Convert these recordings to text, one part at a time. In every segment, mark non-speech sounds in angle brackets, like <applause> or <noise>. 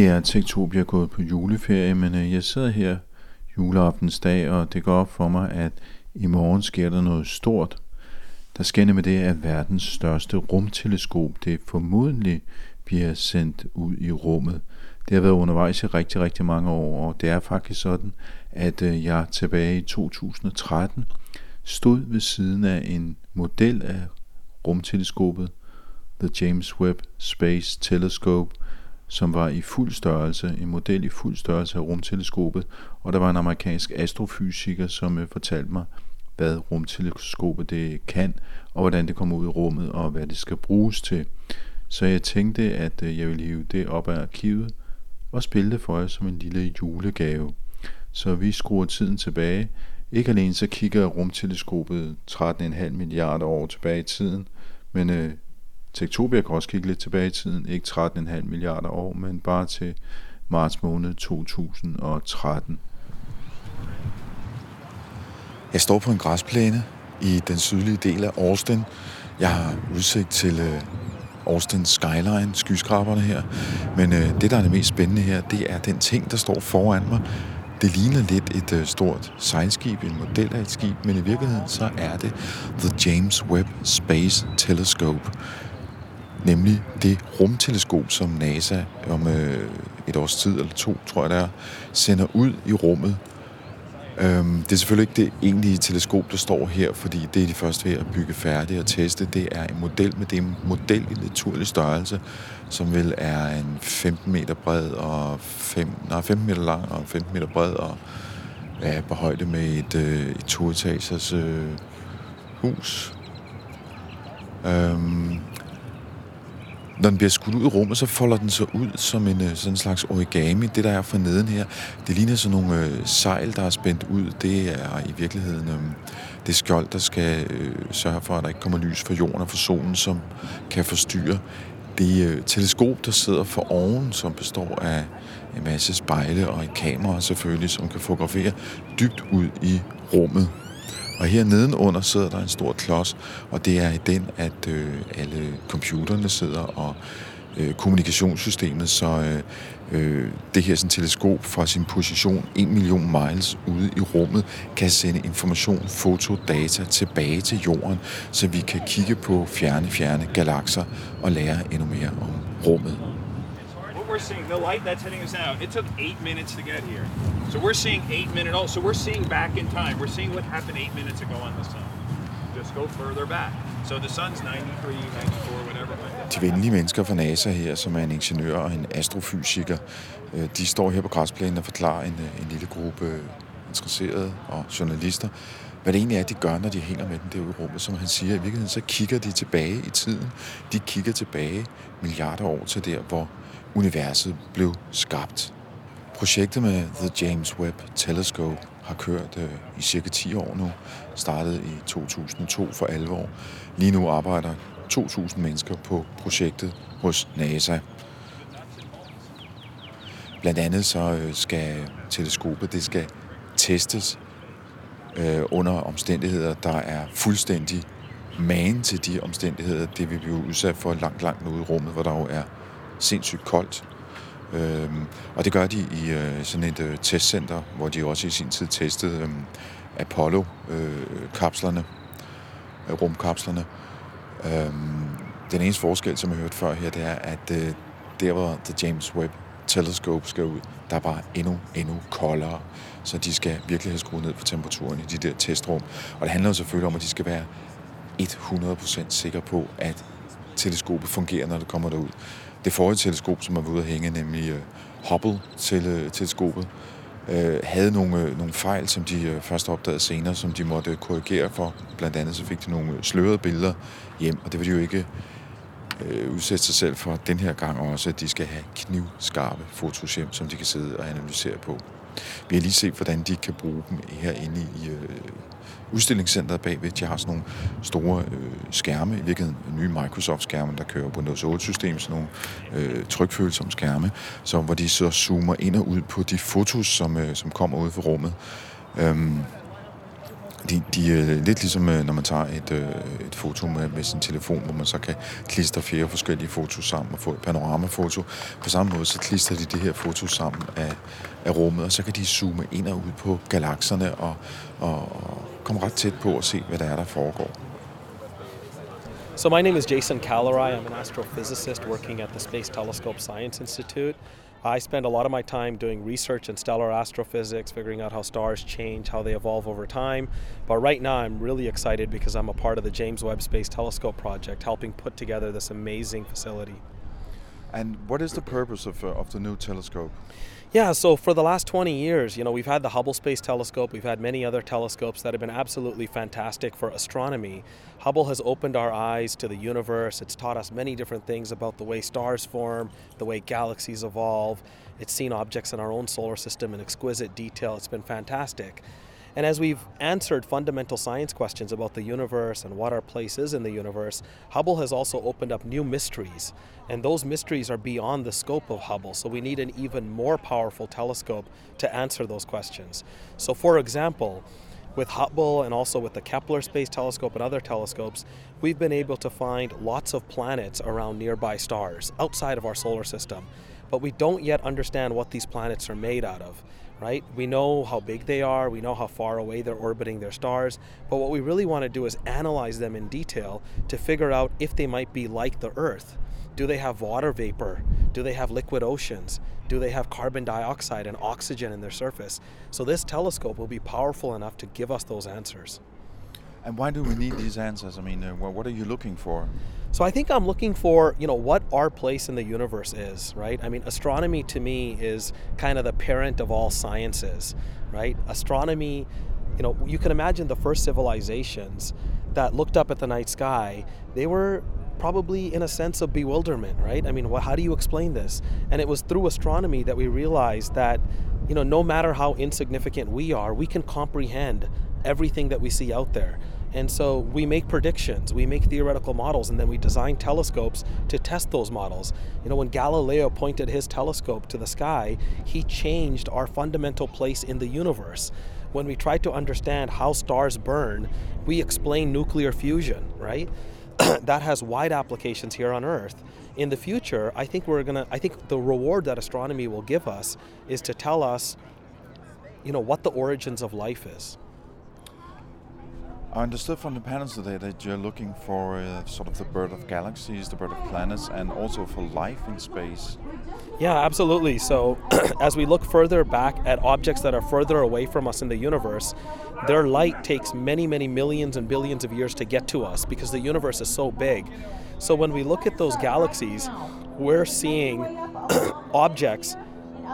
Egentlig er Tektopia gået på juleferie, men øh, jeg sidder her juleaftens dag, og det går op for mig, at i morgen sker der noget stort. Der sker med det, at verdens største rumteleskop, det formodentlig bliver sendt ud i rummet. Det har været undervejs i rigtig, rigtig mange år, og det er faktisk sådan, at øh, jeg tilbage i 2013 stod ved siden af en model af rumteleskopet, The James Webb Space Telescope, som var i fuld størrelse, en model i fuld størrelse af rumteleskopet, og der var en amerikansk astrofysiker, som øh, fortalte mig, hvad rumteleskopet det kan, og hvordan det kommer ud i rummet, og hvad det skal bruges til. Så jeg tænkte, at øh, jeg ville hive det op af arkivet og spille det for jer som en lille julegave. Så vi skruer tiden tilbage. Ikke alene så kigger rumteleskopet 13,5 milliarder år tilbage i tiden, men øh, Tektopia kan også kigge lidt tilbage i tiden, ikke 13,5 milliarder år, men bare til marts måned 2013. Jeg står på en græsplæne i den sydlige del af Austin. Jeg har udsigt til øh, Austin Skyline, skyskraberne her. Men øh, det, der er det mest spændende her, det er den ting, der står foran mig. Det ligner lidt et øh, stort sejlskib, en model af et skib, men i virkeligheden så er det The James Webb Space Telescope nemlig det rumteleskop, som NASA om øh, et års tid eller to, tror jeg det er, sender ud i rummet. Øhm, det er selvfølgelig ikke det egentlige teleskop, der står her, fordi det er de første ved at bygge færdigt og teste. Det er en model med det model i naturlig størrelse, som vel er en 15 meter bred og 5, nej, 15 meter lang og 15 meter bred og ja, på højde med et, øh, et toetagers øh, hus. Øhm, når den bliver skudt ud i rummet, så folder den sig ud som en øh, sådan en slags origami. Det, der er for neden her, det ligner sådan nogle øh, sejl, der er spændt ud. Det er i virkeligheden øh, det skjold, der skal øh, sørge for, at der ikke kommer lys fra jorden og fra solen, som kan forstyrre det øh, teleskop, der sidder for oven, som består af en masse spejle og et kamera selvfølgelig, som kan fotografere dybt ud i rummet. Og her nedenunder sidder der en stor klods, og det er i den, at øh, alle computerne sidder og øh, kommunikationssystemet, så øh, øh det her sådan, teleskop fra sin position 1 million miles ude i rummet kan sende information, foto, data tilbage til jorden, så vi kan kigge på fjerne, fjerne galakser og lære endnu mere om rummet we're seeing the light that's hitting us now it took eight minutes to get here. So we're seeing eight minute old so we're seeing back in time. We're seeing what happened eight minutes ago on the sun. Just go further back. So the sun's 93 94 whatever. De venlige mennesker fra NASA her, som er en ingeniør og en astrofysiker, øh, de står her på græsplænen og forklarer en, øh, en lille gruppe øh, interesserede og journalister, hvad det egentlig er, de gør, når de hænger med den derude i rummet. Som han siger, i virkeligheden så kigger de tilbage i tiden. De kigger tilbage milliarder år til der, hvor universet blev skabt. Projektet med The James Webb Telescope har kørt øh, i cirka 10 år nu. Startede i 2002 for alvor. Lige nu arbejder 2.000 mennesker på projektet hos NASA. Blandt andet så øh, skal teleskopet det skal testes øh, under omstændigheder, der er fuldstændig magen til de omstændigheder, det vil blive udsat for langt, langt ude i rummet, hvor der jo er sindssygt koldt. Øhm, og det gør de i øh, sådan et øh, testcenter, hvor de også i sin tid testede øhm, øh, Apollo-kapslerne, øh, rumkapslerne. Øhm, den eneste forskel, som jeg har hørt før her, det er, at øh, der hvor The James Webb teleskop skal ud, der er bare endnu, endnu koldere. Så de skal virkelig have skruet ned på temperaturen i de der testrum. Og det handler jo selvfølgelig om, at de skal være 100% sikre på, at teleskopet fungerer, når det kommer derud. Det forrige teleskop, som er ude at hænge, nemlig øh, Hubble-teleskopet, øh, uh, øh, havde nogle, uh, nogle fejl, som de først opdagede senere, som de måtte korrigere for. Blandt andet så fik de nogle slørede billeder hjem, og det vil de jo ikke øh, udsætte sig selv for den her gang også, at de skal have knivskarpe fotos hjem, som de kan sidde og analysere på. Vi har lige set, hvordan de kan bruge dem herinde i øh, udstillingscenteret bagved. De har sådan nogle store øh, skærme, i virkeligheden nye Microsoft-skærme, der kører på Windows 8-system, sådan nogle øh, trykfølsomme skærme, så, hvor de så zoomer ind og ud på de fotos, som, øh, som kommer ud fra rummet. Øhm, de, de er lidt ligesom, øh, når man tager et, øh, et foto med, med sin telefon, hvor man så kan klistre flere forskellige fotos sammen og få et panoramafoto. På samme måde, så klistrer de det her foto sammen af, af rummet, og så kan de zoome ind og ud på galakserne og, og komme ret tæt på og se, hvad der er, der foregår. So my name is Jason Kalirai. I'm an astrophysicist working at the Space Telescope Science Institute. I spend a lot of my time doing research in stellar astrophysics, figuring out how stars change, how they evolve over time. But right now, I'm really excited because I'm a part of the James Webb Space Telescope project, helping put together this amazing facility. And what is the purpose of, uh, of the new telescope? Yeah, so for the last 20 years, you know, we've had the Hubble Space Telescope, we've had many other telescopes that have been absolutely fantastic for astronomy. Hubble has opened our eyes to the universe. It's taught us many different things about the way stars form, the way galaxies evolve. It's seen objects in our own solar system in exquisite detail. It's been fantastic. And as we've answered fundamental science questions about the universe and what our place is in the universe, Hubble has also opened up new mysteries. And those mysteries are beyond the scope of Hubble, so we need an even more powerful telescope to answer those questions. So, for example, with Hubble and also with the Kepler Space Telescope and other telescopes, we've been able to find lots of planets around nearby stars outside of our solar system. But we don't yet understand what these planets are made out of right? We know how big they are, we know how far away they're orbiting their stars, but what we really want to do is analyze them in detail to figure out if they might be like the Earth. Do they have water vapor? Do they have liquid oceans? Do they have carbon dioxide and oxygen in their surface? So, this telescope will be powerful enough to give us those answers. And why do we need these answers? I mean, uh, what are you looking for? So I think I'm looking for, you know, what our place in the universe is, right? I mean, astronomy to me is kind of the parent of all sciences, right? Astronomy, you know, you can imagine the first civilizations that looked up at the night sky, they were probably in a sense of bewilderment, right? I mean, well, how do you explain this? And it was through astronomy that we realized that, you know, no matter how insignificant we are, we can comprehend everything that we see out there. And so we make predictions, we make theoretical models, and then we design telescopes to test those models. You know, when Galileo pointed his telescope to the sky, he changed our fundamental place in the universe. When we try to understand how stars burn, we explain nuclear fusion, right? <clears throat> that has wide applications here on Earth. In the future, I think we're gonna. I think the reward that astronomy will give us is to tell us, you know, what the origins of life is. I understood from the panels today that you're looking for uh, sort of the birth of galaxies, the birth of planets, and also for life in space. Yeah, absolutely. So, <clears throat> as we look further back at objects that are further away from us in the universe, their light takes many, many millions and billions of years to get to us because the universe is so big. So, when we look at those galaxies, we're seeing <clears throat> objects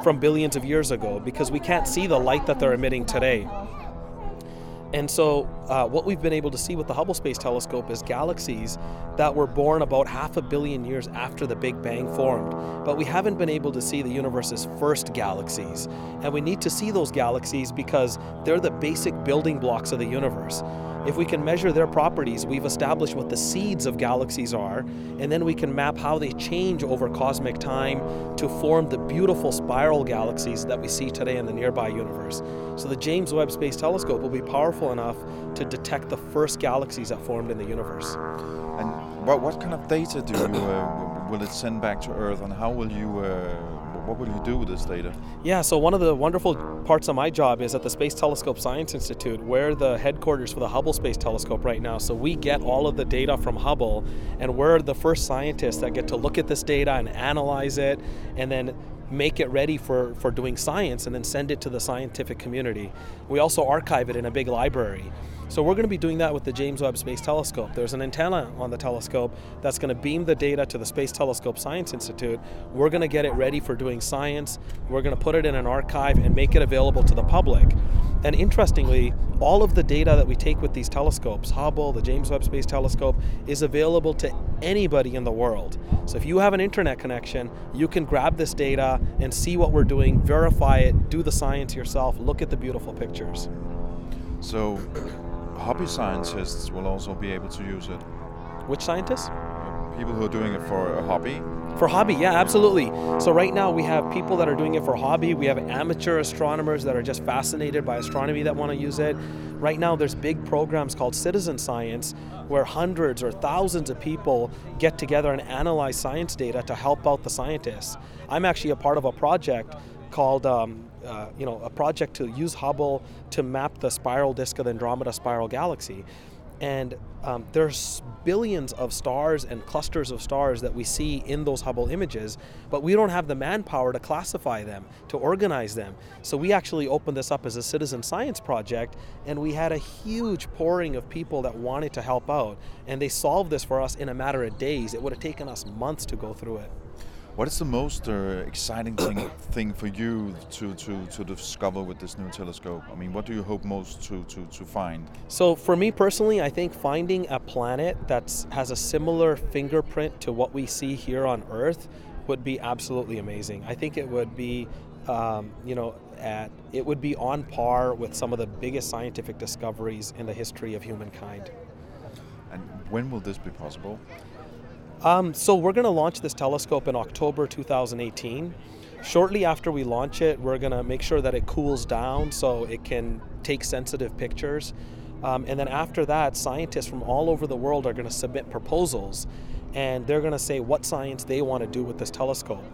from billions of years ago because we can't see the light that they're emitting today. And so, uh, what we've been able to see with the Hubble Space Telescope is galaxies that were born about half a billion years after the Big Bang formed. But we haven't been able to see the universe's first galaxies. And we need to see those galaxies because they're the basic building blocks of the universe. If we can measure their properties, we've established what the seeds of galaxies are, and then we can map how they change over cosmic time to form the beautiful spiral galaxies that we see today in the nearby universe. So the James Webb Space Telescope will be powerful enough to detect the first galaxies that formed in the universe. And what, what kind of data do you, uh, will it send back to Earth, and how will you uh, what will you do with this data? Yeah, so one of the wonderful parts of my job is at the Space Telescope Science Institute. We're the headquarters for the Hubble Space Telescope right now. So we get all of the data from Hubble, and we're the first scientists that get to look at this data and analyze it, and then make it ready for, for doing science and then send it to the scientific community. We also archive it in a big library. So we're going to be doing that with the James Webb Space Telescope. There's an antenna on the telescope that's going to beam the data to the Space Telescope Science Institute. We're going to get it ready for doing science. We're going to put it in an archive and make it available to the public. And interestingly, all of the data that we take with these telescopes, Hubble, the James Webb Space Telescope, is available to anybody in the world. So if you have an internet connection, you can grab this data and see what we're doing, verify it, do the science yourself, look at the beautiful pictures. So, hobby scientists will also be able to use it. Which scientists? People who are doing it for a hobby. For hobby, yeah, absolutely. So right now we have people that are doing it for hobby. We have amateur astronomers that are just fascinated by astronomy that want to use it. Right now there's big programs called citizen science where hundreds or thousands of people get together and analyze science data to help out the scientists. I'm actually a part of a project called um, uh, you know a project to use Hubble to map the spiral disk of the Andromeda spiral galaxy and um, there's billions of stars and clusters of stars that we see in those Hubble images, but we don't have the manpower to classify them, to organize them. So we actually opened this up as a citizen science project, and we had a huge pouring of people that wanted to help out, and they solved this for us in a matter of days. It would have taken us months to go through it. What is the most uh, exciting thing, <coughs> thing for you to, to, to discover with this new telescope? I mean, what do you hope most to, to, to find? So, for me personally, I think finding a planet that has a similar fingerprint to what we see here on Earth would be absolutely amazing. I think it would be, um, you know, at it would be on par with some of the biggest scientific discoveries in the history of humankind. And when will this be possible? Um, so we're going to launch this telescope in October 2018. Shortly after we launch it, we're going to make sure that it cools down so it can take sensitive pictures. Um, and then after that, scientists from all over the world are going to submit proposals and they're going to say what science they want to do with this telescope.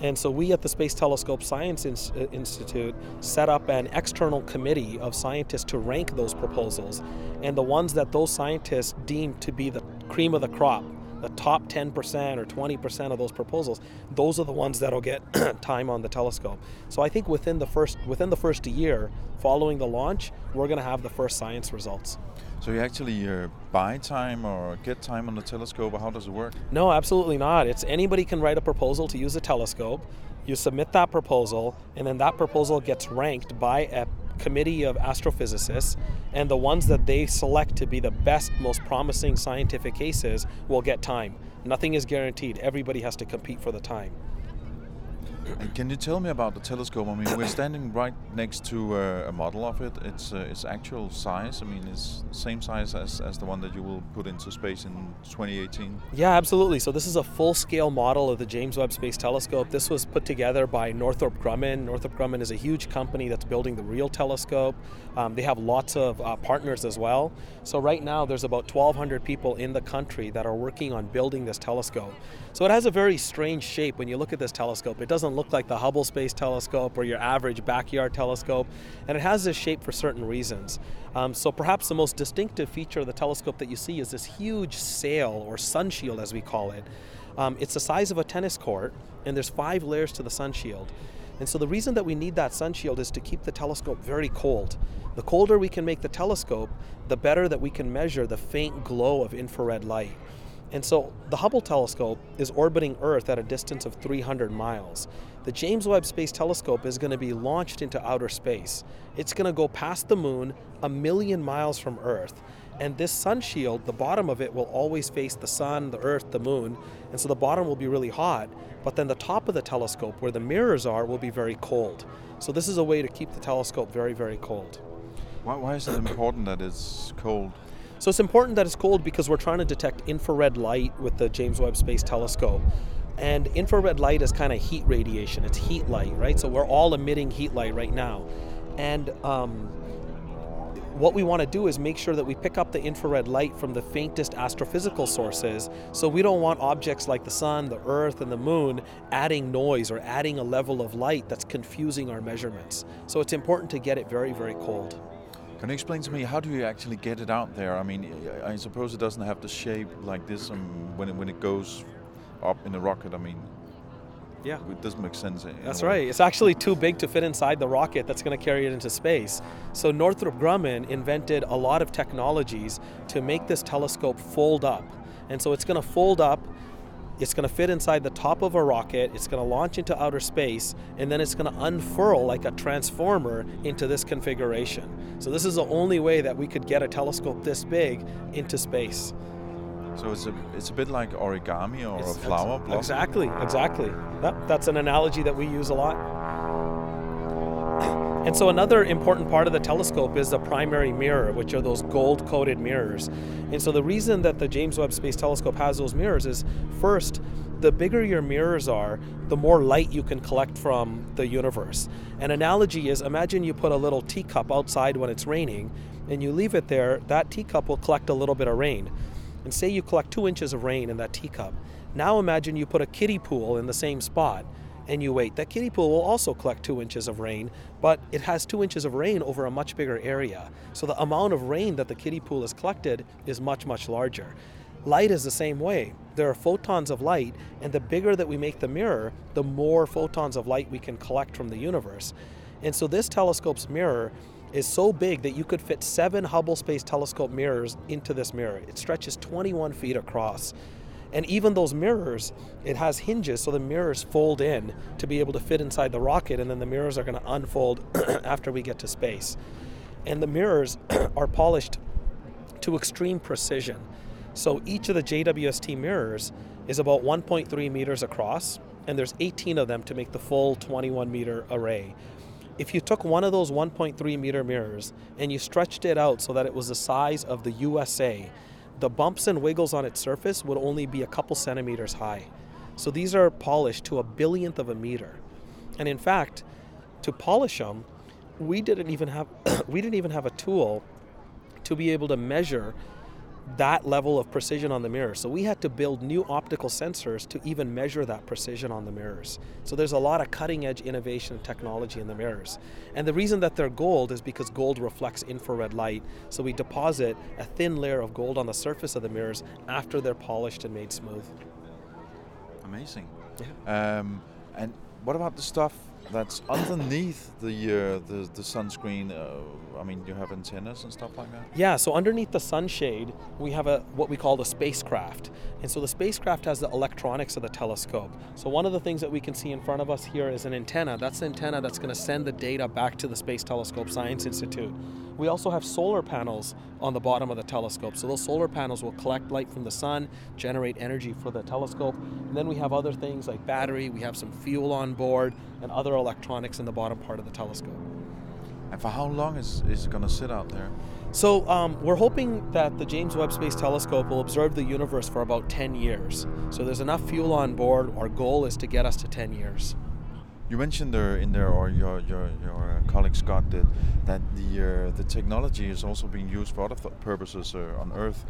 And so we at the Space Telescope Science uh, Institute set up an external committee of scientists to rank those proposals. And the ones that those scientists deem to be the cream of the crop the top 10% or 20% of those proposals, those are the ones that'll get <clears throat> time on the telescope. So I think within the first within the first year following the launch, we're going to have the first science results. So you actually uh, buy time or get time on the telescope, or how does it work? No, absolutely not. It's anybody can write a proposal to use a telescope. You submit that proposal, and then that proposal gets ranked by a committee of astrophysicists, and the ones that they select to be the best, most promising scientific cases will get time. Nothing is guaranteed. Everybody has to compete for the time. And can you tell me about the telescope? I mean, we're standing right next to uh, a model of it. It's uh, its actual size. I mean, it's the same size as, as the one that you will put into space in 2018. Yeah, absolutely. So this is a full-scale model of the James Webb Space Telescope. This was put together by Northrop Grumman. Northrop Grumman is a huge company that's building the real telescope. Um, they have lots of uh, partners as well. So right now, there's about 1,200 people in the country that are working on building this telescope. So it has a very strange shape when you look at this telescope. It doesn't look like the Hubble Space Telescope or your average backyard telescope, and it has this shape for certain reasons. Um, so perhaps the most distinctive feature of the telescope that you see is this huge sail or sun shield, as we call it. Um, it's the size of a tennis court, and there's five layers to the sun shield. And so the reason that we need that sun shield is to keep the telescope very cold. The colder we can make the telescope, the better that we can measure the faint glow of infrared light. And so the Hubble telescope is orbiting Earth at a distance of 300 miles. The James Webb Space Telescope is going to be launched into outer space. It's going to go past the moon a million miles from Earth. And this sun shield, the bottom of it will always face the sun, the earth, the moon. And so the bottom will be really hot, but then the top of the telescope, where the mirrors are, will be very cold. So this is a way to keep the telescope very, very cold. Why, why is it important that it's cold? So it's important that it's cold because we're trying to detect infrared light with the James Webb Space Telescope. And infrared light is kind of heat radiation, it's heat light, right? So we're all emitting heat light right now. And um, what we want to do is make sure that we pick up the infrared light from the faintest astrophysical sources. So we don't want objects like the sun, the earth, and the moon adding noise or adding a level of light that's confusing our measurements. So it's important to get it very, very cold. Can you explain to me how do you actually get it out there? I mean, I suppose it doesn't have the shape like this um, when it, when it goes up in a rocket. I mean, Yeah. It doesn't make sense. That's right. It's actually too big to fit inside the rocket that's going to carry it into space. So Northrop Grumman invented a lot of technologies to make this telescope fold up. And so it's going to fold up, it's going to fit inside the top of a rocket, it's going to launch into outer space, and then it's going to unfurl like a transformer into this configuration. So this is the only way that we could get a telescope this big into space. So it's a it's a bit like origami or It's- a flower blossom. Exactly, exactly. That, that's an analogy that we use a lot. And so another important part of the telescope is the primary mirror, which are those gold-coated mirrors. And so the reason that the James Webb Space Telescope has those mirrors is first, the bigger your mirrors are, the more light you can collect from the universe. An analogy is imagine you put a little teacup outside when it's raining and you leave it there, that teacup will collect a little bit of rain. And say you collect two inches of rain in that teacup. Now imagine you put a kiddie pool in the same spot and you wait. That kiddie pool will also collect two inches of rain, but it has two inches of rain over a much bigger area. So the amount of rain that the kiddie pool has collected is much, much larger. Light is the same way. There are photons of light, and the bigger that we make the mirror, the more photons of light we can collect from the universe. And so this telescope's mirror is so big that you could fit seven Hubble Space Telescope mirrors into this mirror. It stretches 21 feet across. And even those mirrors, it has hinges so the mirrors fold in to be able to fit inside the rocket, and then the mirrors are going to unfold <clears throat> after we get to space. And the mirrors <clears throat> are polished to extreme precision. So each of the JWST mirrors is about 1.3 meters across, and there's 18 of them to make the full 21 meter array. If you took one of those 1.3 meter mirrors and you stretched it out so that it was the size of the USA, the bumps and wiggles on its surface would only be a couple centimeters high. So these are polished to a billionth of a meter. And in fact, to polish them, we didn't even have <coughs> we didn't even have a tool to be able to measure that level of precision on the mirror. So we had to build new optical sensors to even measure that precision on the mirrors. So there's a lot of cutting edge innovation and technology in the mirrors. And the reason that they're gold is because gold reflects infrared light. So we deposit a thin layer of gold on the surface of the mirrors after they're polished and made smooth. Amazing. Um, and what about the stuff that's underneath the uh, the the sunscreen? Uh, I mean, you have antennas and stuff like that. Yeah, so underneath the sunshade, we have a what we call the spacecraft. And so the spacecraft has the electronics of the telescope. So one of the things that we can see in front of us here is an antenna. That's the antenna that's going to send the data back to the Space Telescope Science Institute. We also have solar panels on the bottom of the telescope. So those solar panels will collect light from the sun, generate energy for the telescope. And then we have other things like battery, we have some fuel on board, and other electronics in the bottom part of the telescope. And for how long is is it gonna sit out there? So um, we're hoping that the James Webb Space Telescope will observe the universe for about 10 years. So there's enough fuel on board. Our goal is to get us to 10 years. You mentioned there in there, or your your your uh, colleague Scott did, that the uh, the technology is also being used for other th- purposes uh, on Earth.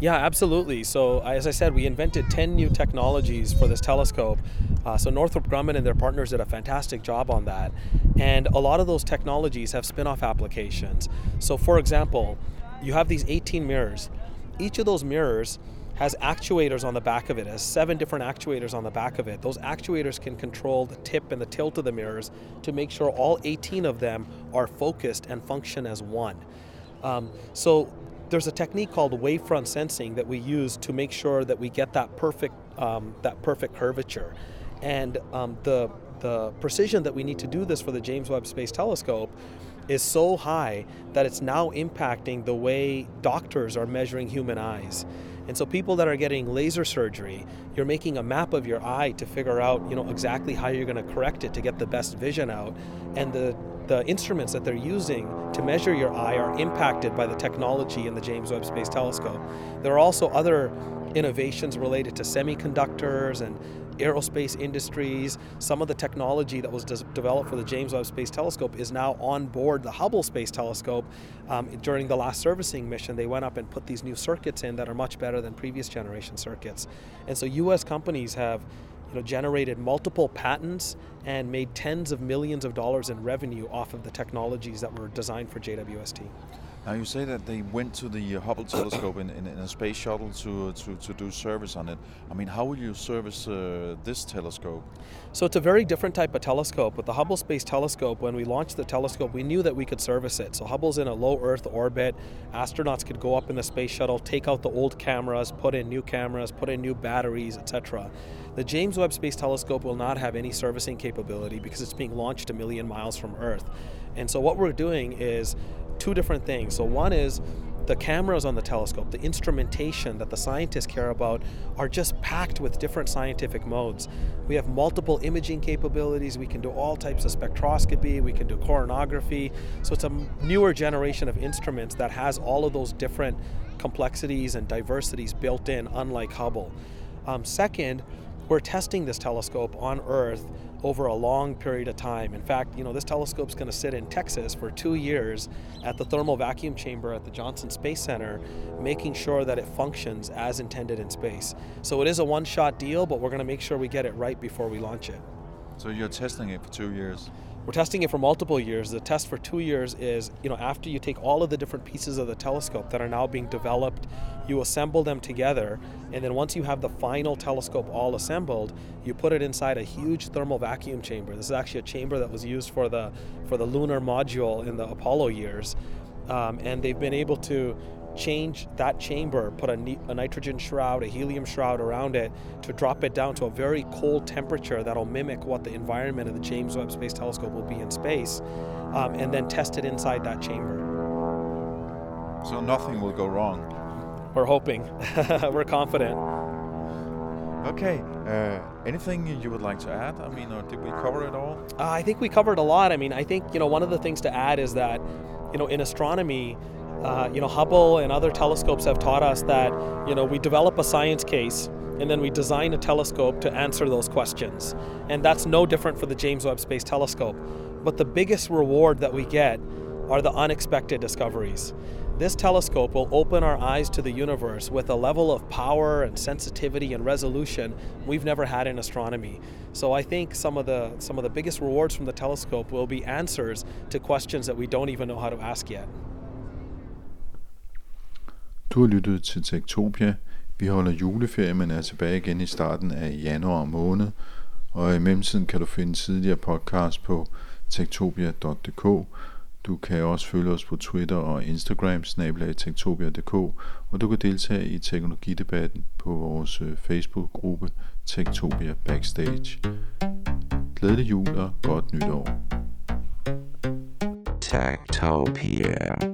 Yeah, absolutely. So, as I said, we invented 10 new technologies for this telescope. Uh, so, Northrop Grumman and their partners did a fantastic job on that. And a lot of those technologies have spin off applications. So, for example, you have these 18 mirrors. Each of those mirrors has actuators on the back of it, has seven different actuators on the back of it. Those actuators can control the tip and the tilt of the mirrors to make sure all 18 of them are focused and function as one. Um, so there's a technique called wavefront sensing that we use to make sure that we get that perfect um, that perfect curvature, and um, the the precision that we need to do this for the James Webb Space Telescope is so high that it's now impacting the way doctors are measuring human eyes. And so people that are getting laser surgery, you're making a map of your eye to figure out, you know, exactly how you're going to correct it to get the best vision out. And the the instruments that they're using to measure your eye are impacted by the technology in the James Webb Space Telescope. There are also other innovations related to semiconductors and aerospace industries. Some of the technology that was developed for the James Webb Space Telescope is now on board the Hubble Space Telescope. Um, during the last servicing mission, they went up and put these new circuits in that are much better than previous generation circuits. And so, U.S. companies have you know, generated multiple patents and made tens of millions of dollars in revenue off of the technologies that were designed for JWST. Now you say that they went to the Hubble telescope in, in, in a space shuttle to, to, to do service on it. I mean, how will you service uh, this telescope? So it's a very different type of telescope. With the Hubble Space Telescope, when we launched the telescope, we knew that we could service it. So Hubble's in a low Earth orbit. Astronauts could go up in the space shuttle, take out the old cameras, put in new cameras, put in new batteries, etc. The James Webb Space Telescope will not have any servicing capability because it's being launched a million miles from Earth. And so what we're doing is two different things. So one is the cameras on the telescope, the instrumentation that the scientists care about are just packed with different scientific modes. We have multiple imaging capabilities. We can do all types of spectroscopy. We can do coronography. So it's a newer generation of instruments that has all of those different complexities and diversities built in, unlike Hubble. Um, second, we're testing this telescope on Earth over a long period of time. In fact, you know, this telescope's going to sit in Texas for 2 years at the thermal vacuum chamber at the Johnson Space Center, making sure that it functions as intended in space. So it is a one-shot deal, but we're going to make sure we get it right before we launch it. So you're testing it for 2 years. We're testing it for multiple years. The test for two years is, you know, after you take all of the different pieces of the telescope that are now being developed, you assemble them together, and then once you have the final telescope all assembled, you put it inside a huge thermal vacuum chamber. This is actually a chamber that was used for the for the lunar module in the Apollo years, um, and they've been able to change that chamber, put a, a, nitrogen shroud, a helium shroud around it to drop it down to a very cold temperature that'll mimic what the environment of the James Webb Space Telescope will be in space, um, and then test it inside that chamber. So nothing will go wrong. We're hoping. <laughs> We're confident. Okay. Uh, anything you would like to add? I mean, or did we cover it all? Uh, I think we covered a lot. I mean, I think you know one of the things to add is that you know in astronomy uh, you know, Hubble and other telescopes have taught us that, you know, we develop a science case and then we design a telescope to answer those questions. And that's no different for the James Webb Space Telescope. But the biggest reward that we get are the unexpected discoveries. This telescope will open our eyes to the universe with a level of power and sensitivity and resolution we've never had in astronomy. So I think some of the some of the biggest rewards from the telescope will be answers to questions that we don't even know how to ask yet. Du har lyttet til Tektopia. Vi holder juleferie, men er tilbage igen i starten af januar måned. Og i mellemtiden kan du finde tidligere podcast på tektopia.dk. Du kan også følge os på Twitter og Instagram, snablag tektopia.dk, og du kan deltage i teknologidebatten på vores øh, Facebook-gruppe Tektopia Backstage. Glædelig jul og godt nytår. Tektopia.